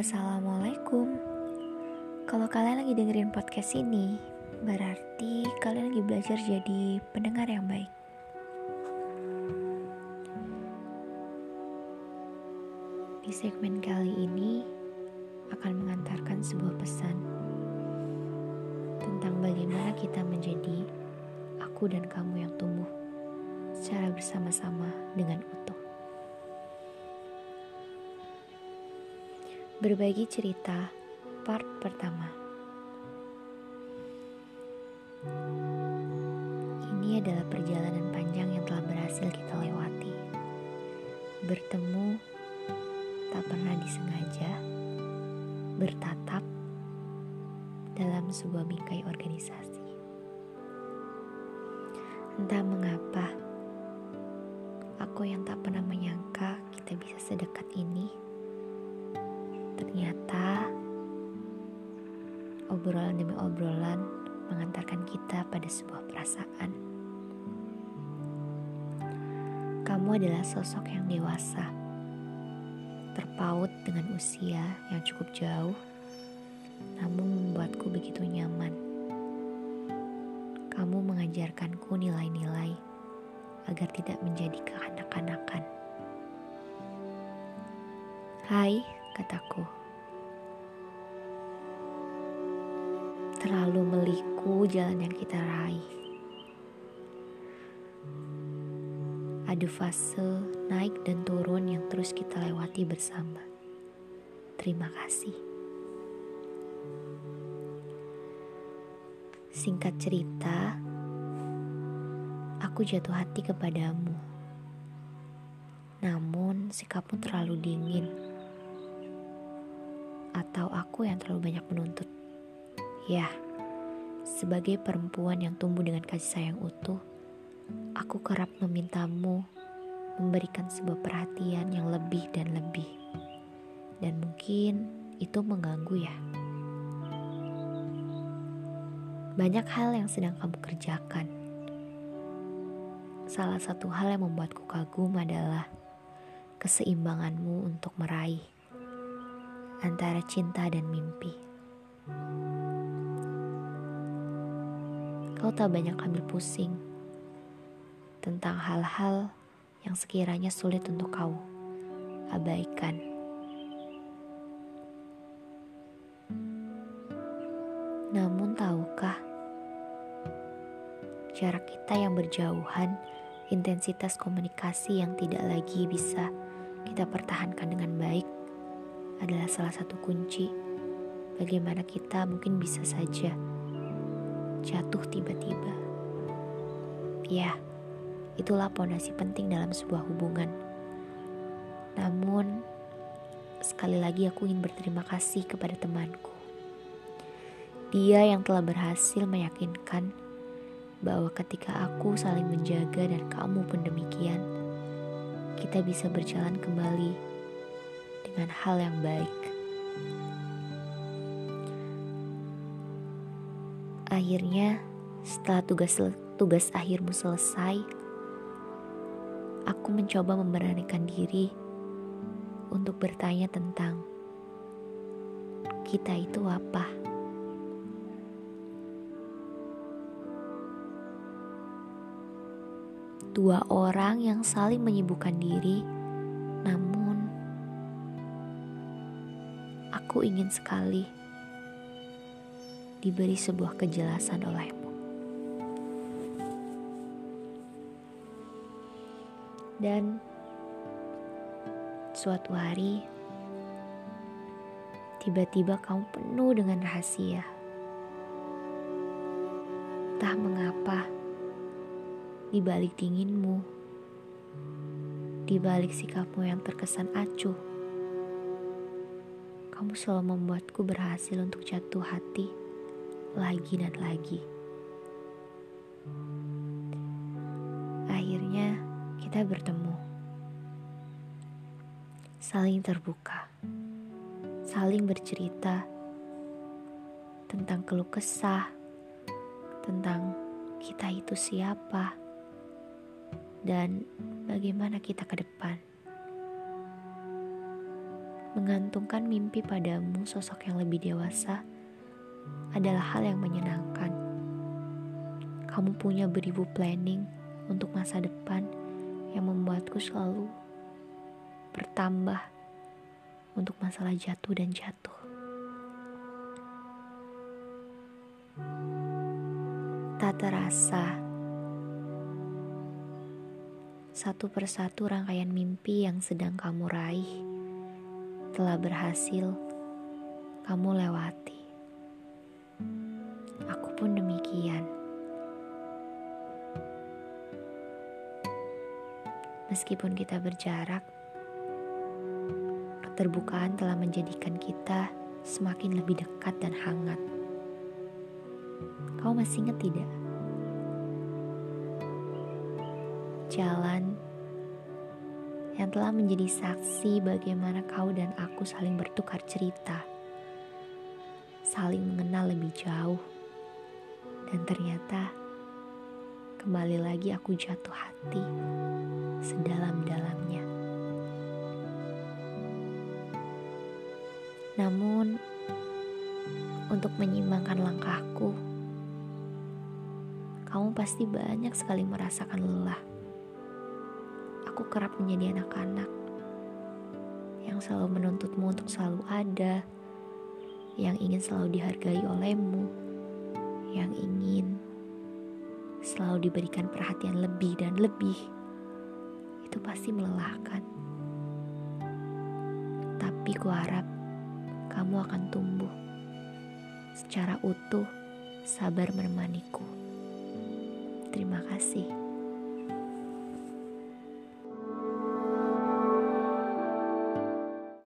Assalamualaikum. Kalau kalian lagi dengerin podcast ini, berarti kalian lagi belajar jadi pendengar yang baik. Di segmen kali ini akan mengantarkan sebuah pesan tentang bagaimana kita menjadi aku dan kamu yang tumbuh secara bersama-sama dengan utuh. Berbagi cerita part pertama. Ini adalah perjalanan panjang yang telah berhasil kita lewati. Bertemu tak pernah disengaja, bertatap dalam sebuah bingkai organisasi. Entah mengapa, aku yang tak pernah menyangka kita bisa sedekat ini Ternyata obrolan demi obrolan mengantarkan kita pada sebuah perasaan. Kamu adalah sosok yang dewasa, terpaut dengan usia yang cukup jauh, namun membuatku begitu nyaman. Kamu mengajarkanku nilai-nilai agar tidak menjadi kekanak-kanakan. Hai, kataku. Terlalu meliku jalan yang kita raih. Ada fase naik dan turun yang terus kita lewati bersama. Terima kasih. Singkat cerita, aku jatuh hati kepadamu. Namun sikapmu terlalu dingin atau aku yang terlalu banyak menuntut? Ya, sebagai perempuan yang tumbuh dengan kasih sayang utuh, aku kerap memintamu memberikan sebuah perhatian yang lebih dan lebih. Dan mungkin itu mengganggu ya. Banyak hal yang sedang kamu kerjakan. Salah satu hal yang membuatku kagum adalah keseimbanganmu untuk meraih antara cinta dan mimpi. Kau tak banyak ambil pusing tentang hal-hal yang sekiranya sulit untuk kau abaikan. Namun tahukah jarak kita yang berjauhan, intensitas komunikasi yang tidak lagi bisa kita pertahankan dengan baik adalah salah satu kunci bagaimana kita mungkin bisa saja jatuh tiba-tiba. Ya, itulah pondasi penting dalam sebuah hubungan. Namun, sekali lagi aku ingin berterima kasih kepada temanku. Dia yang telah berhasil meyakinkan bahwa ketika aku saling menjaga dan kamu pun demikian, kita bisa berjalan kembali dengan hal yang baik. Akhirnya, setelah tugas tugas akhirmu selesai, aku mencoba memberanikan diri untuk bertanya tentang kita itu apa. Dua orang yang saling menyibukkan diri, namun Aku ingin sekali diberi sebuah kejelasan olehmu. Dan suatu hari, tiba-tiba kamu penuh dengan rahasia. Tak mengapa, di balik dinginmu, di balik sikapmu yang terkesan acuh, kamu selalu membuatku berhasil untuk jatuh hati lagi dan lagi. Akhirnya kita bertemu. Saling terbuka. Saling bercerita tentang keluh kesah, tentang kita itu siapa, dan bagaimana kita ke depan. Menggantungkan mimpi padamu sosok yang lebih dewasa adalah hal yang menyenangkan. Kamu punya beribu planning untuk masa depan yang membuatku selalu bertambah untuk masalah jatuh dan jatuh. Tak terasa, satu persatu rangkaian mimpi yang sedang kamu raih telah berhasil kamu lewati. Aku pun demikian. Meskipun kita berjarak, keterbukaan telah menjadikan kita semakin lebih dekat dan hangat. Kau masih ingat tidak? Jalan yang telah menjadi saksi bagaimana kau dan aku saling bertukar cerita, saling mengenal lebih jauh, dan ternyata kembali lagi aku jatuh hati sedalam-dalamnya. Namun, untuk menyimbangkan langkahku, kamu pasti banyak sekali merasakan lelah. Aku kerap menjadi anak-anak yang selalu menuntutmu untuk selalu ada, yang ingin selalu dihargai olehmu, yang ingin selalu diberikan perhatian lebih dan lebih. Itu pasti melelahkan. Tapi kuharap kamu akan tumbuh secara utuh, sabar menemaniku. Terima kasih.